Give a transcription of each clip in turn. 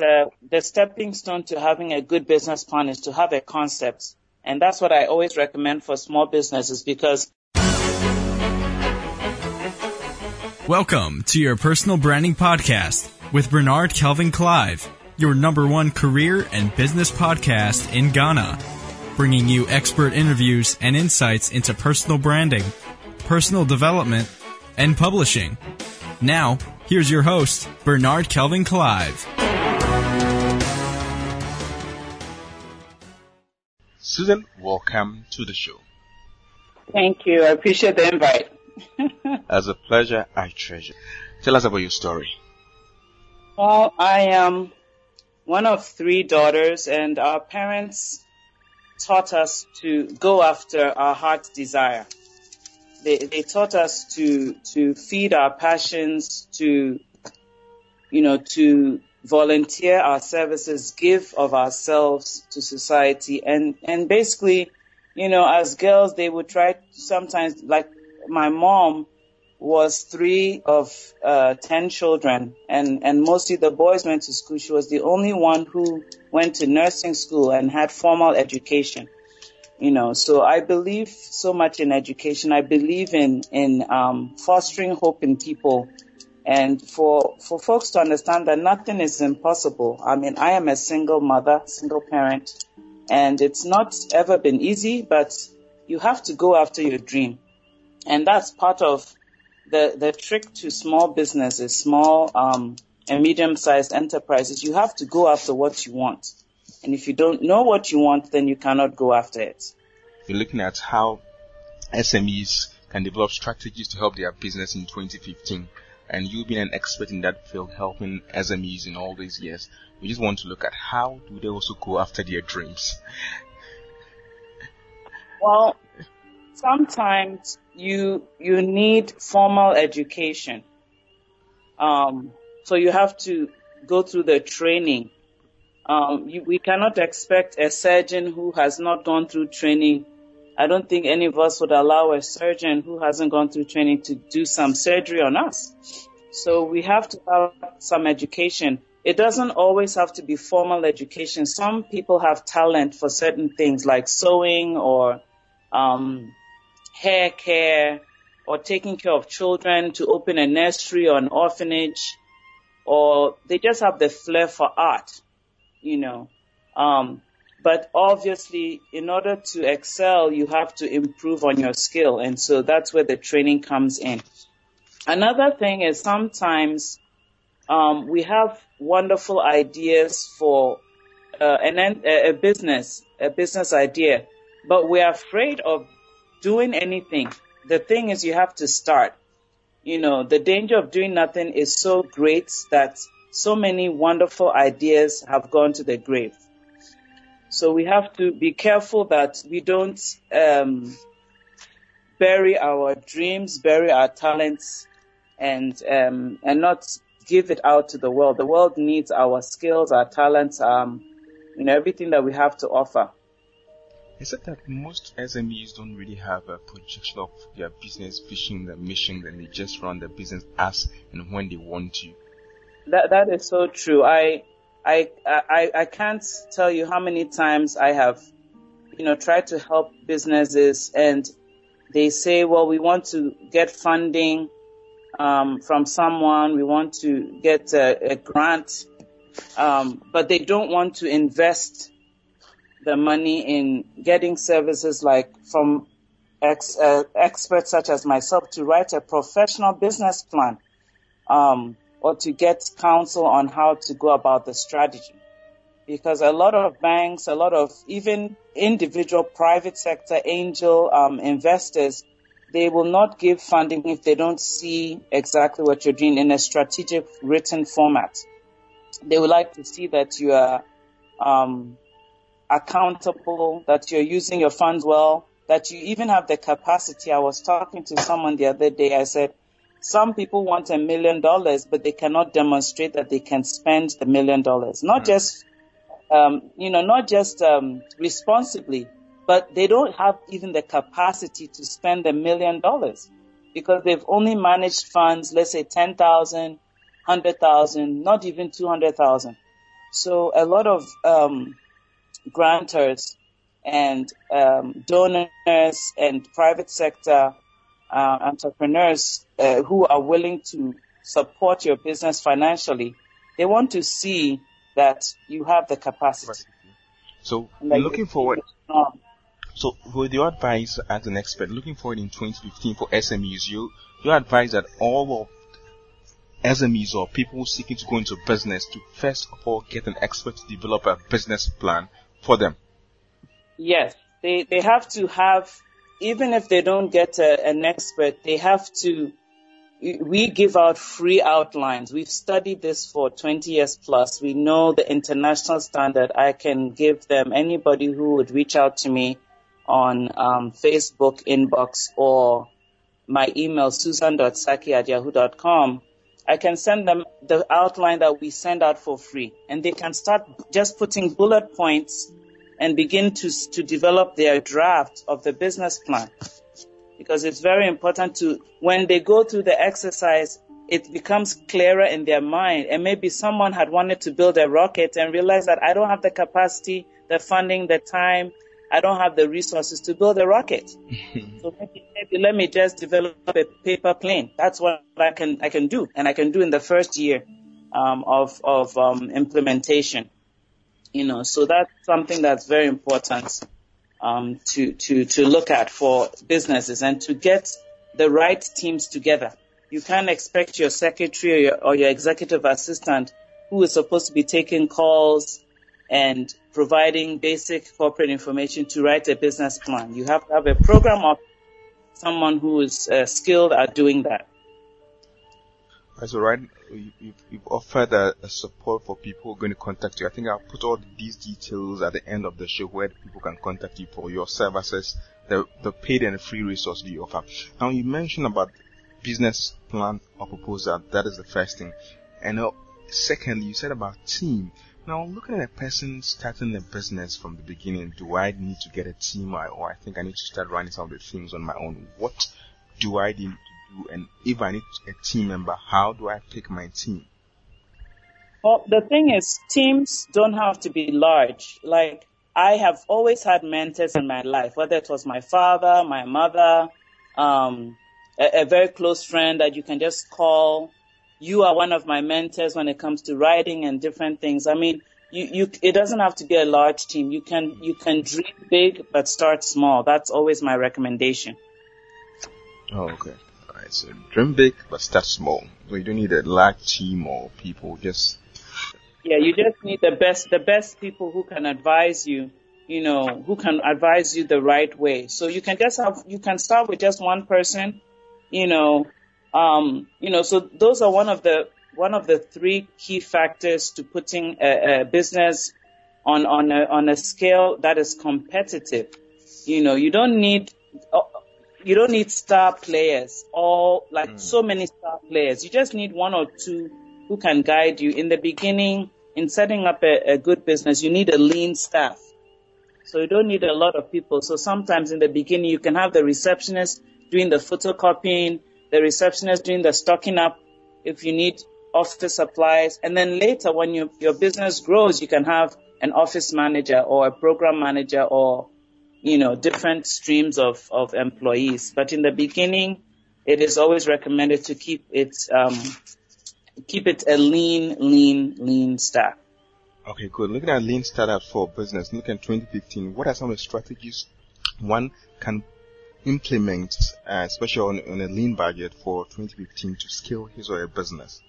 uh, the stepping stone to having a good business plan is to have a concept. And that's what I always recommend for small businesses because Welcome to your personal branding podcast with Bernard Kelvin Clive, your number one career and business podcast in Ghana, bringing you expert interviews and insights into personal branding, personal development, and publishing. Now, here's your host, Bernard Kelvin Clive. Susan, welcome to the show. Thank you. I appreciate the invite. As a pleasure, I treasure. Tell us about your story. Well, I am one of three daughters, and our parents taught us to go after our heart's desire. They, they taught us to to feed our passions, to you know, to volunteer our services, give of ourselves to society. And, and basically, you know, as girls, they would try sometimes, like my mom was three of uh, ten children, and, and mostly the boys went to school. She was the only one who went to nursing school and had formal education. You know, so I believe so much in education. I believe in in um, fostering hope in people and for, for folks to understand that nothing is impossible. I mean, I am a single mother, single parent, and it's not ever been easy, but you have to go after your dream. And that's part of the, the trick to small businesses, small, um, and medium-sized enterprises. You have to go after what you want. And if you don't know what you want, then you cannot go after it. You're looking at how SMEs can develop strategies to help their business in 2015 and you being an expert in that field, helping SMEs in all these years, we just want to look at how do they also go after their dreams. Well, sometimes you you need formal education. Um, so you have to go through the training. Um, you, we cannot expect a surgeon who has not gone through training. I don't think any of us would allow a surgeon who hasn't gone through training to do some surgery on us. So we have to have some education. It doesn't always have to be formal education. Some people have talent for certain things like sewing or um, hair care or taking care of children to open a nursery or an orphanage or they just have the flair for art, you know. Um, but obviously, in order to excel, you have to improve on your skill. And so that's where the training comes in. Another thing is sometimes um, we have wonderful ideas for uh, an, a business, a business idea, but we're afraid of doing anything. The thing is, you have to start. You know, the danger of doing nothing is so great that so many wonderful ideas have gone to the grave. So we have to be careful that we don't um, bury our dreams, bury our talents and um, and not give it out to the world. The world needs our skills, our talents, um, you know, everything that we have to offer. Is it that most SMEs don't really have a projection of their business vision, their mission, and they just run their business as and when they want to? That that is so true. I I I I can't tell you how many times I have, you know, tried to help businesses and they say, well, we want to get funding um, from someone. We want to get a, a grant, um, but they don't want to invest the money in getting services like from ex, uh, experts such as myself to write a professional business plan um, or to get counsel on how to go about the strategy. Because a lot of banks, a lot of even individual private sector angel um, investors they will not give funding if they don't see exactly what you're doing in a strategic written format. They would like to see that you are um, accountable, that you're using your funds well, that you even have the capacity. I was talking to someone the other day. I said, some people want a million dollars, but they cannot demonstrate that they can spend the million dollars. Not mm. just, um, you know, not just um, responsibly, but they don't have even the capacity to spend a million dollars because they've only managed funds, let's say 10,000, 100,000, not even 200,000. So a lot of um, grantors and um, donors and private sector uh, entrepreneurs uh, who are willing to support your business financially, they want to see that you have the capacity. So looking forward, so with your advice as an expert, looking forward in 2015 for SMEs, you you advise that all of SMEs or people seeking to go into business to first of all get an expert to develop a business plan for them. Yes, they they have to have even if they don't get a, an expert, they have to. We give out free outlines. We've studied this for 20 years plus. We know the international standard. I can give them anybody who would reach out to me on um, Facebook inbox or my email, susan.sackey at yahoo.com. I can send them the outline that we send out for free and they can start just putting bullet points and begin to, to develop their draft of the business plan. Because it's very important to, when they go through the exercise, it becomes clearer in their mind. And maybe someone had wanted to build a rocket and realized that I don't have the capacity, the funding, the time, I don't have the resources to build a rocket. so maybe, maybe let me just develop a paper plane. That's what I can I can do, and I can do in the first year um, of of um, implementation. You know, so that's something that's very important um, to to to look at for businesses and to get the right teams together. You can't expect your secretary or your, or your executive assistant who is supposed to be taking calls and providing basic corporate information to write a business plan. You have to have a program of someone who is uh, skilled at doing that. All right. You, have offered a, a, support for people going to contact you. I think I'll put all these details at the end of the show where people can contact you for your services, the, the paid and free resource you offer. Now you mentioned about business plan or proposal. That is the first thing. And uh, secondly, you said about team. Now, looking at a person starting a business from the beginning, do I need to get a team or, or I think I need to start running some of the things on my own? What do I need do? And if I need a team member, how do I pick my team? Well, the thing is, teams don't have to be large. Like, I have always had mentors in my life, whether it was my father, my mother, um, a, a very close friend that you can just call. You are one of my mentors when it comes to writing and different things. I mean, you, you, it doesn't have to be a large team. You can, you can dream big, but start small. That's always my recommendation. Oh, okay right? So dream big, but start small. So you don't need a large team or people. Just yeah, you just need the best, the best people who can advise you. You know, who can advise you the right way. So you can just have, you can start with just one person. You know, um, you know, so those are one of the one of the three key factors to putting a, a business on on a, on a scale that is competitive. You know, you don't need you don't need star players or like mm. so many star players. You just need one or two who can guide you. In the beginning, in setting up a, a good business, you need a lean staff. So you don't need a lot of people. So sometimes in the beginning, you can have the receptionist doing the photocopying, the receptionist doing the stocking up if you need office supplies. And then later when you, your business grows, you can have an office manager or a program manager or you know, different streams of, of employees. But in the beginning, it is always recommended to keep it, um, keep it a lean, lean, lean staff. Okay, good. Looking at lean startup for business, looking at 2015, what are some of the strategies one can implement, uh, especially on, on a lean budget for 2015 to scale his or her business?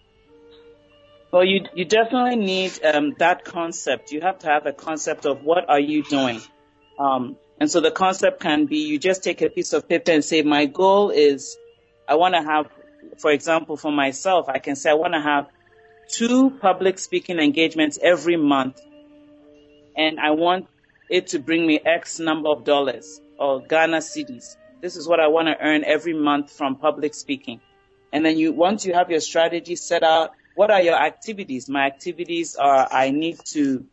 Well, you you definitely need um, that concept. You have to have a concept of what are you doing. Um, and so the concept can be you just take a piece of paper and say, my goal is I want to have, for example, for myself, I can say I want to have two public speaking engagements every month. And I want it to bring me X number of dollars or Ghana cedis. This is what I want to earn every month from public speaking. And then you, once you have your strategy set out, what are your activities? My activities are I need to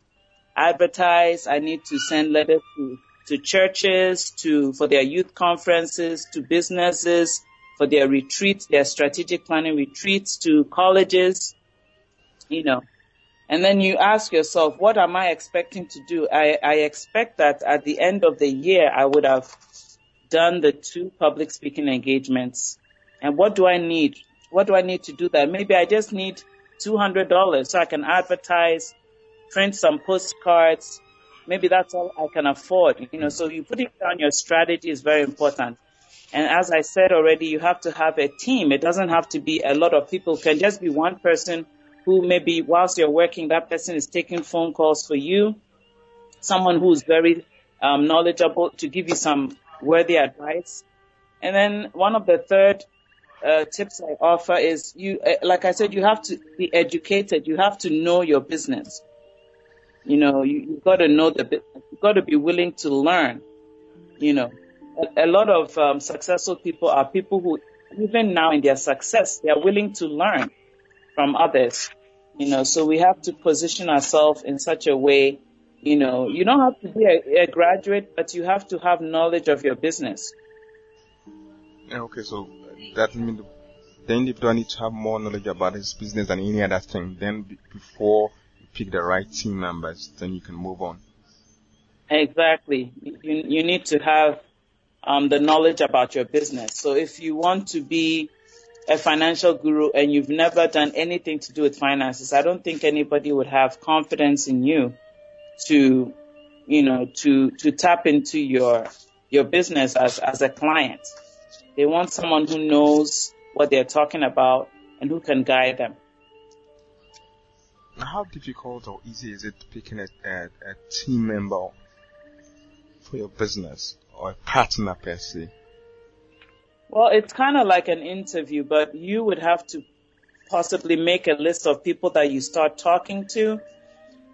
advertise, I need to send letters to to churches, to, for their youth conferences, to businesses, for their retreats, their strategic planning retreats, to colleges, you know. And then you ask yourself, what am I expecting to do? I, I expect that at the end of the year, I would have done the two public speaking engagements. And what do I need? What do I need to do that? Maybe I just need $200 so I can advertise, print some postcards. Maybe that's all I can afford. You know, so you putting down your strategy is very important. And as I said already, you have to have a team. It doesn't have to be a lot of people. It can just be one person who maybe whilst you're working, that person is taking phone calls for you. Someone who's very um, knowledgeable to give you some worthy advice. And then one of the third uh, tips I offer is you, uh, like I said, you have to be educated. You have to know your business. You know, you, you've got to know the. You've got to be willing to learn. You know, a, a lot of um, successful people are people who, even now in their success, they are willing to learn from others. You know, so we have to position ourselves in such a way, you know, you don't have to be a, a graduate, but you have to have knowledge of your business. Okay, so that means the individual needs to have more knowledge about his business than any other thing. Then before you pick the right team members, then you can move on. Exactly. You, you need to have um, the knowledge about your business. So if you want to be a financial guru and you've never done anything to do with finances, I don't think anybody would have confidence in you to, you know, to, to tap into your, your business as, as a client. They want someone who knows what they're talking about and who can guide them. How difficult or easy is it picking a, a, a team member for your business or a partner per se? Well, it's kind of like an interview, but you would have to possibly make a list of people that you start talking to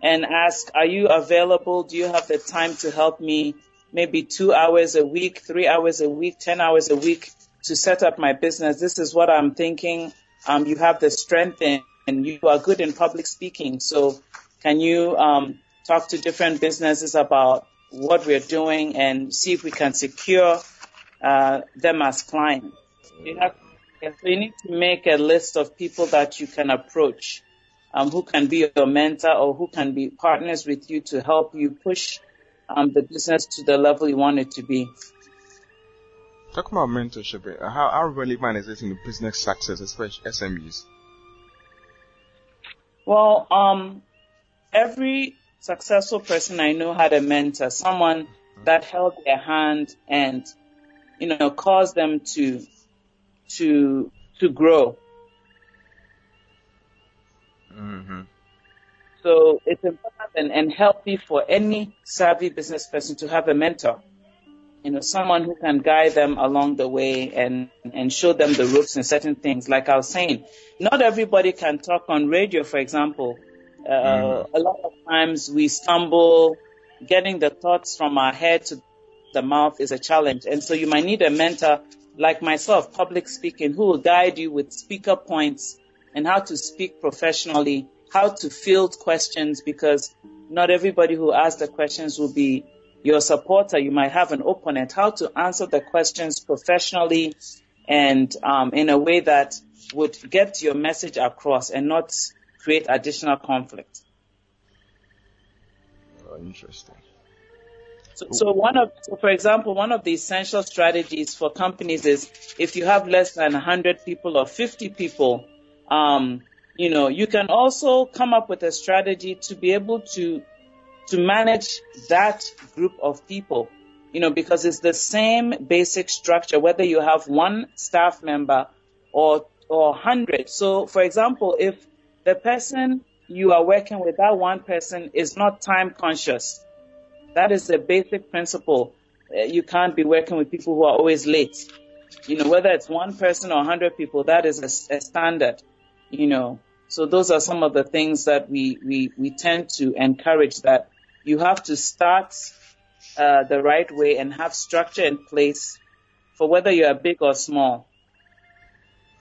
and ask, are you available? Do you have the time to help me maybe two hours a week, three hours a week, 10 hours a week to set up my business? This is what I'm thinking. Um, you have the strength in, and you are good in public speaking. So can you, um, talk to different businesses about what we're doing and see if we can secure uh, them as clients. You have, you need to make a list of people that you can approach, um, who can be your mentor or who can be partners with you to help you push um, the business to the level you want it to be. Talk about mentorship. How, how relevant is it in business success, especially SMEs? Well, um, every successful person I know had a mentor, someone that held their hand and you know, cause them to, to, to grow. Mm-hmm. So it's important and, and healthy for any savvy business person to have a mentor. You know, someone who can guide them along the way and, and show them the ropes in certain things. Like I was saying, not everybody can talk on radio, for example. Uh, mm. A lot of times we stumble getting the thoughts from our head to the mouth is a challenge. And so you might need a mentor like myself, public speaking, who will guide you with speaker points and how to speak professionally, how to field questions because not everybody who asks the questions will be your supporter. You might have an opponent, how to answer the questions professionally and um, in a way that would get your message across and not create additional conflict. Oh, interesting. So, so one of, so for example, one of the essential strategies for companies is if you have less than 100 people or 50 people, um, you know, you can also come up with a strategy to be able to to manage that group of people. You know, because it's the same basic structure whether you have one staff member or or 100. So, for example, if the person you are working with, that one person is not time conscious, that is the basic principle. Uh, you can't be working with people who are always late. You know, whether it's one person or hundred people, that is a, a, standard, you know. So those are some of the things that we, we, we tend to encourage that you have to start uh, the right way and have structure in place for whether you are big or small.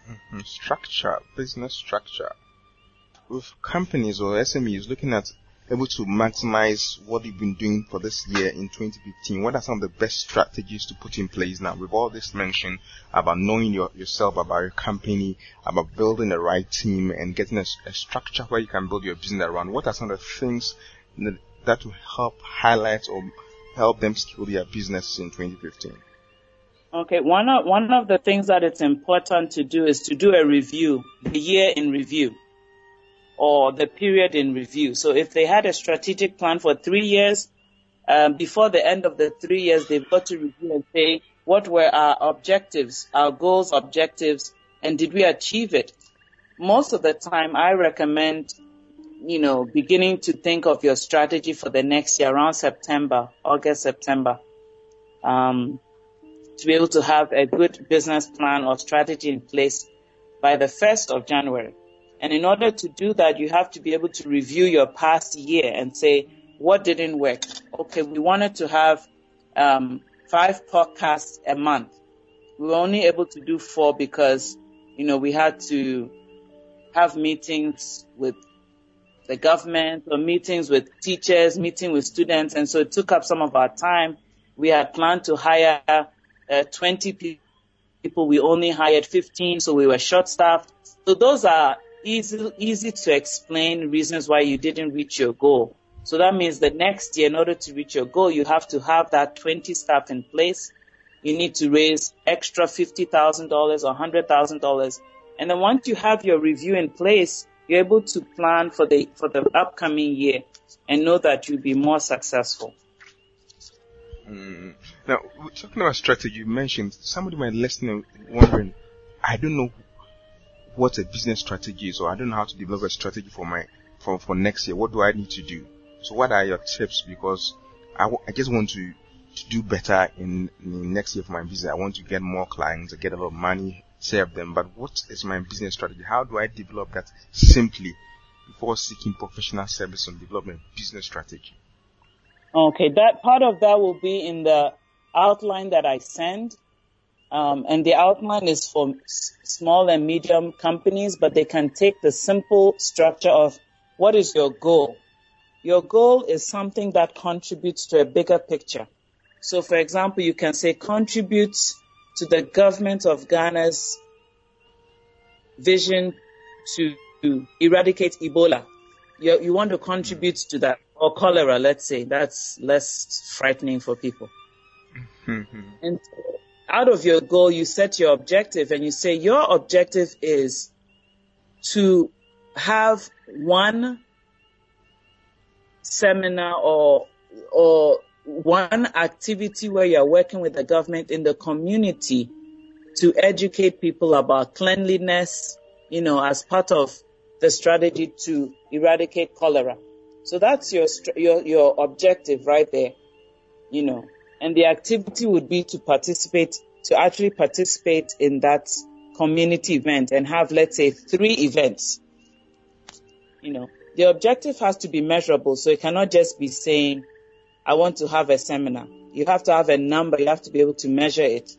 Mm-hmm. Structure, business structure. With companies or SMEs looking at able to maximize what you've been doing for this year in 2015, what are some of the best strategies to put in place now? With all this mention about knowing your, yourself, about your company, about building the right team and getting a, a structure where you can build your business around, what are some of the things that, that will help highlight or help them scale their business in 2015? Okay, one of, one of the things that it's important to do is to do a review, the year in review or the period in review. So if they had a strategic plan for three years, um, before the end of the three years, they've got to review and say, what were our objectives, our goals, objectives, and did we achieve it? Most of the time, I recommend, you know, beginning to think of your strategy for the next year around September, August, September, um, to be able to have a good business plan or strategy in place by the 1st of January. And in order to do that, you have to be able to review your past year and say, what didn't work? Okay, we wanted to have um, five podcasts a month. We were only able to do four because, you know, we had to have meetings with the government or meetings with teachers, meeting with students. And so it took up some of our time. We had planned to hire uh, 20 people. We only hired 15, so we were short staffed. So those are easy, easy to explain reasons why you didn't reach your goal. So that means the next year, in order to reach your goal, you have to have that 20 staff in place. You need to raise extra $50,000 or $100,000. And then once you have your review in place, you're able to plan for the, for the upcoming year and know that you'll be more successful. Mm. Now, talking about strategy, you mentioned somebody might listen wondering, I don't know what a business strategy is, or I don't know how to develop a strategy for my for for next year. What do I need to do? So, what are your tips? Because I, w- I just want to to do better in, in next year for my business. I want to get more clients, I get a lot of money, serve them. But what is my business strategy? How do I develop that simply before seeking professional service on development business strategy? Okay, that part of that will be in the outline that I send. Um, and the outline is for s- small and medium companies, but they can take the simple structure of what is your goal? Your goal is something that contributes to a bigger picture. So, for example, you can say contributes to the government of Ghana's vision to eradicate Ebola. You, you want to contribute to that, or cholera, let's say. That's less frightening for people. Mm-hmm. and out of your goal, you set your objective and you say your objective is to have one seminar or, or one activity where you're working with the government in the community to educate people about cleanliness, you know, as part of the strategy to eradicate cholera. So that's your, your, your objective right there, you know and the activity would be to participate, to actually participate in that community event and have, let's say, three events. You know, the objective has to be measurable, so it cannot just be saying, I want to have a seminar. You have to have a number, you have to be able to measure it.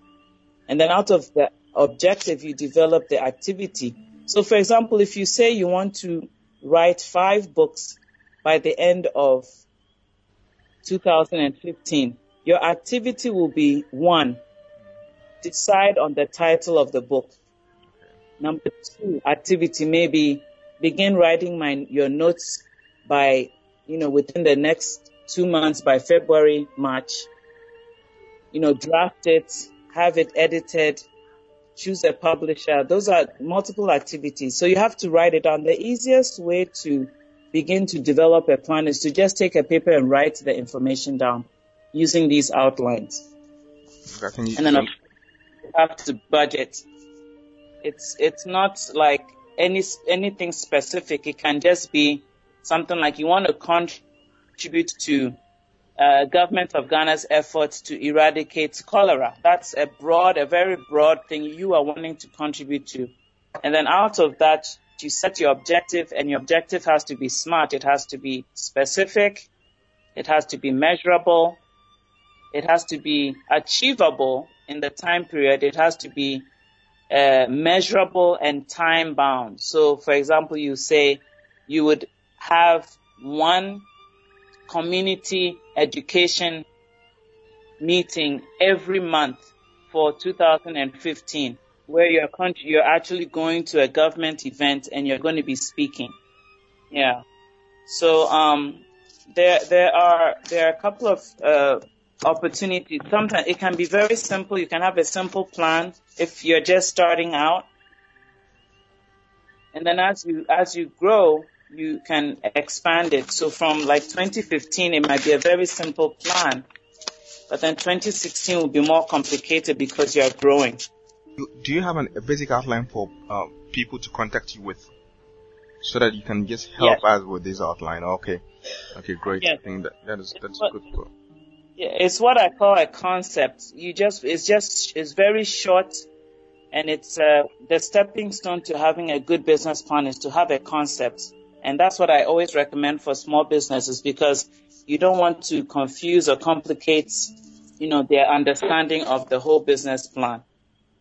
And then out of the objective, you develop the activity. So for example, if you say you want to write five books by the end of 2015, your activity will be one, decide on the title of the book. Number two, activity maybe begin writing my, your notes by, you know, within the next two months by February, March. You know, draft it, have it edited, choose a publisher. Those are multiple activities. So you have to write it down. The easiest way to begin to develop a plan is to just take a paper and write the information down using these outlines. You, and then you have to budget. It's it's not like any anything specific. It can just be something like you want to contribute to uh, government of Ghana's efforts to eradicate cholera. That's a broad, a very broad thing you are wanting to contribute to. And then out of that, you set your objective and your objective has to be smart. It has to be specific. It has to be measurable it has to be achievable in the time period. It has to be uh, measurable and time bound. So, for example, you say you would have one community education meeting every month for 2015 where you're you're actually going to a government event and you're going to be speaking. Yeah. So um, there there are there are a couple of uh, opportunities. Sometimes it can be very simple. You can have a simple plan if you're just starting out, and then as you as you grow, you can expand it. So from like 2015, it might be a very simple plan, but then 2016 will be more complicated because you're growing. Do you have an, a basic outline for uh, people to contact you with, so that you can just help yes. us with this outline? Okay, okay, great. Yes. I think that that is that's what, good. Yeah, it's what I call a concept. You just it's just it's very short, and it's uh, the stepping stone to having a good business plan is to have a concept, and that's what I always recommend for small businesses because you don't want to confuse or complicate, you know, their understanding of the whole business plan.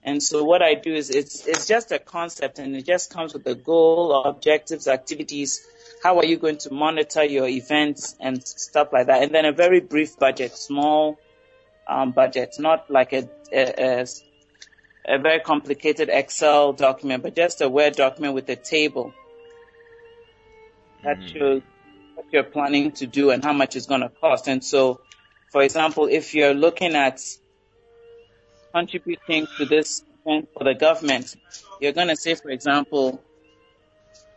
And so what I do is it's, it's just a concept and it just comes with a goal, objectives, activities. How are you going to monitor your events and stuff like that? And then a very brief budget, small um, budget, not like a, a, a, a very complicated Excel document, but just a Word document with a table that mm. shows what you're planning to do and how much it's going to cost. And so, for example, if you're looking at contributing to this event for the government, you're going to say, for example,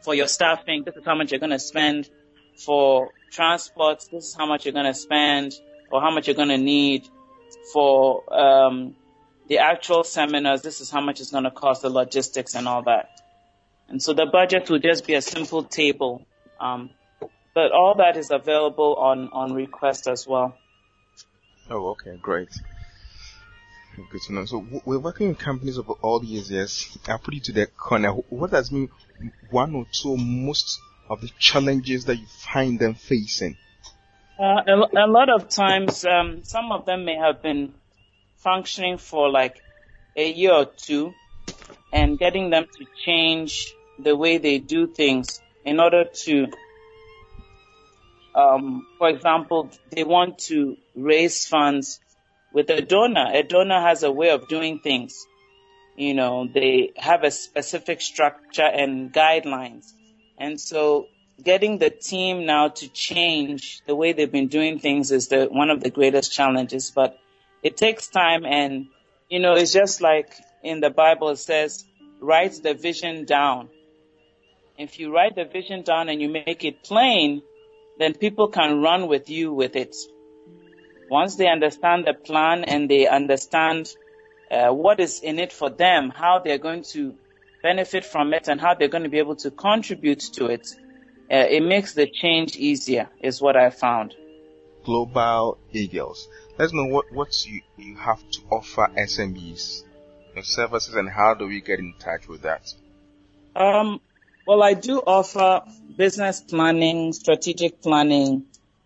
for your staffing, this is how much you're going to spend. For transport, this is how much you're going to spend or how much you're going to need. For um, the actual seminars, this is how much it's going to cost, the logistics and all that. And so the budget will just be a simple table. Um, but all that is available on, on request as well. Oh, okay, great. Good to know. So we're working with companies over all these years. I'll put you to the corner. What does mean one or two most of the challenges that you find them facing? Uh, a, a, lot of times, um, some of them may have been functioning for like a year or two, and getting them to change the way they do things in order to, um, for example, they want to raise funds with a donor, a donor has a way of doing things. You know, they have a specific structure and guidelines. And so getting the team now to change the way they've been doing things is the, one of the greatest challenges, but it takes time and, you know, it's just like in the Bible, it says, write the vision down. If you write the vision down and you make it plain, then people can run with you with it. Once they understand the plan and they understand uh, what is in it for them, how they're going to benefit from it, and how they're going to be able to contribute to it, uh, it makes the change easier, is what I found. Global Eagles. Let's know what, what you, you have to offer SMEs, your services, and how do we get in touch with that? Um, well, I do offer business planning, strategic planning,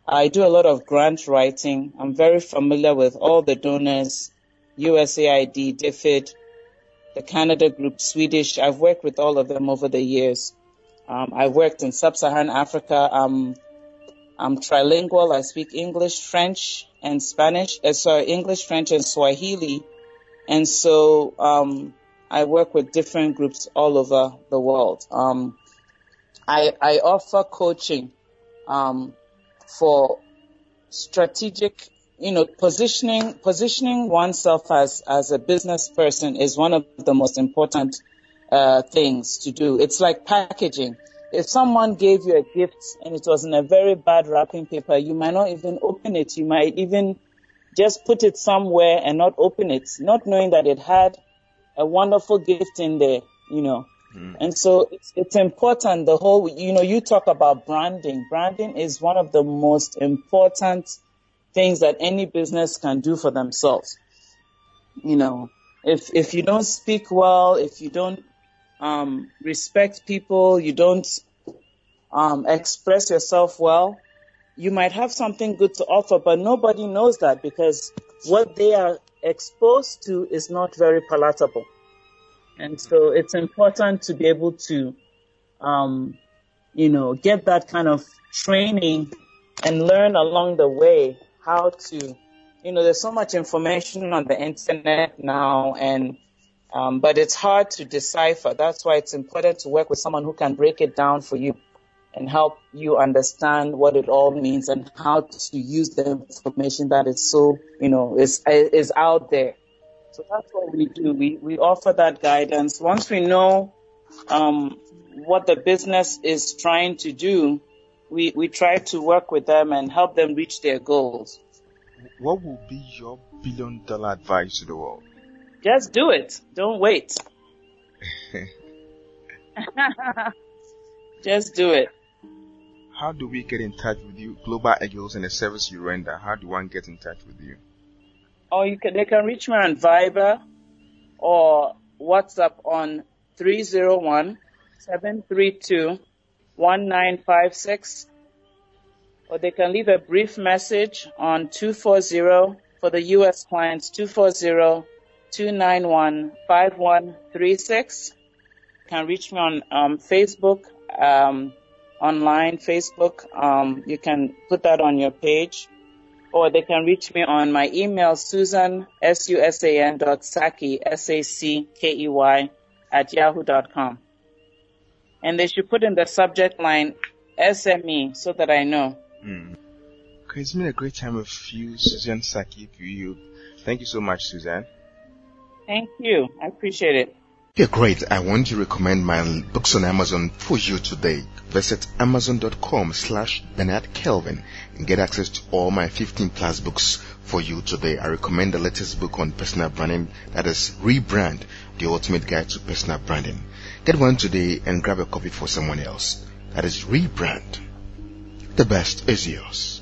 I do a lot of grant writing. I'm very familiar with all the donors, USAID, DFID, the Canada Group, Swedish. I've worked with all of them over the years. Um, I've worked in sub-Saharan Africa. Um, I'm trilingual. I speak English, French, and Spanish. Uh, sorry, English, French, and Swahili. And so um, I work with different groups all over the world. Um, I, I offer coaching um, for strategic, you know, positioning, positioning oneself as, as a business person is one of the most important, uh, things to do. It's like packaging. If someone gave you a gift and it was in a very bad wrapping paper, you might not even open it. You might even just put it somewhere and not open it, not knowing that it had a wonderful gift in there, you know. Mm. And so it's, it's important the whole, you know, you talk about branding. Branding is one of the most important things that any business can do for themselves. You know, if, if you don't speak well, if you don't, um, respect people, you don't, um, express yourself well, you might have something good to offer, but nobody knows that because what they are exposed to is not very palatable. And so it's important to be able to, um, you know, get that kind of training and learn along the way how to, you know, there's so much information on the internet now and, um, but it's hard to decipher. That's why it's important to work with someone who can break it down for you and help you understand what it all means and how to use the information that is so, you know, is, is out there. So that's what we do. We, we offer that guidance. Once we know, um, what the business is trying to do, we, we try to work with them and help them reach their goals. What will be your billion dollar advice to the world? Just do it. Don't wait. Just do it. How do we get in touch with you, Global Eagles, and the service you render? How do one get in touch with you? Or you can, they can reach me on Viber or WhatsApp on 301 732 1956. Or they can leave a brief message on 240 for the U.S. clients 240 291 5136. You can reach me on um, Facebook. Um, online, Facebook. Um, you can put that on your page. Or they can reach me on my email, Susan, S-U-S-A-N dot Sackey, S-A-C-K-E-Y at yahoo.com. And they should put in the subject line SME so that I know. Mm. Okay, it's been a great time with you, Susan Sackey. You. Thank you so much, Susan. Thank you. I appreciate it. Yeah, great. I want to recommend my books on Amazon for you today. Visit amazon.com slash Bernard Kelvin and get access to all my 15 plus books for you today. I recommend the latest book on personal branding that is Rebrand, the ultimate guide to personal branding. Get one today and grab a copy for someone else. That is Rebrand. The best is yours.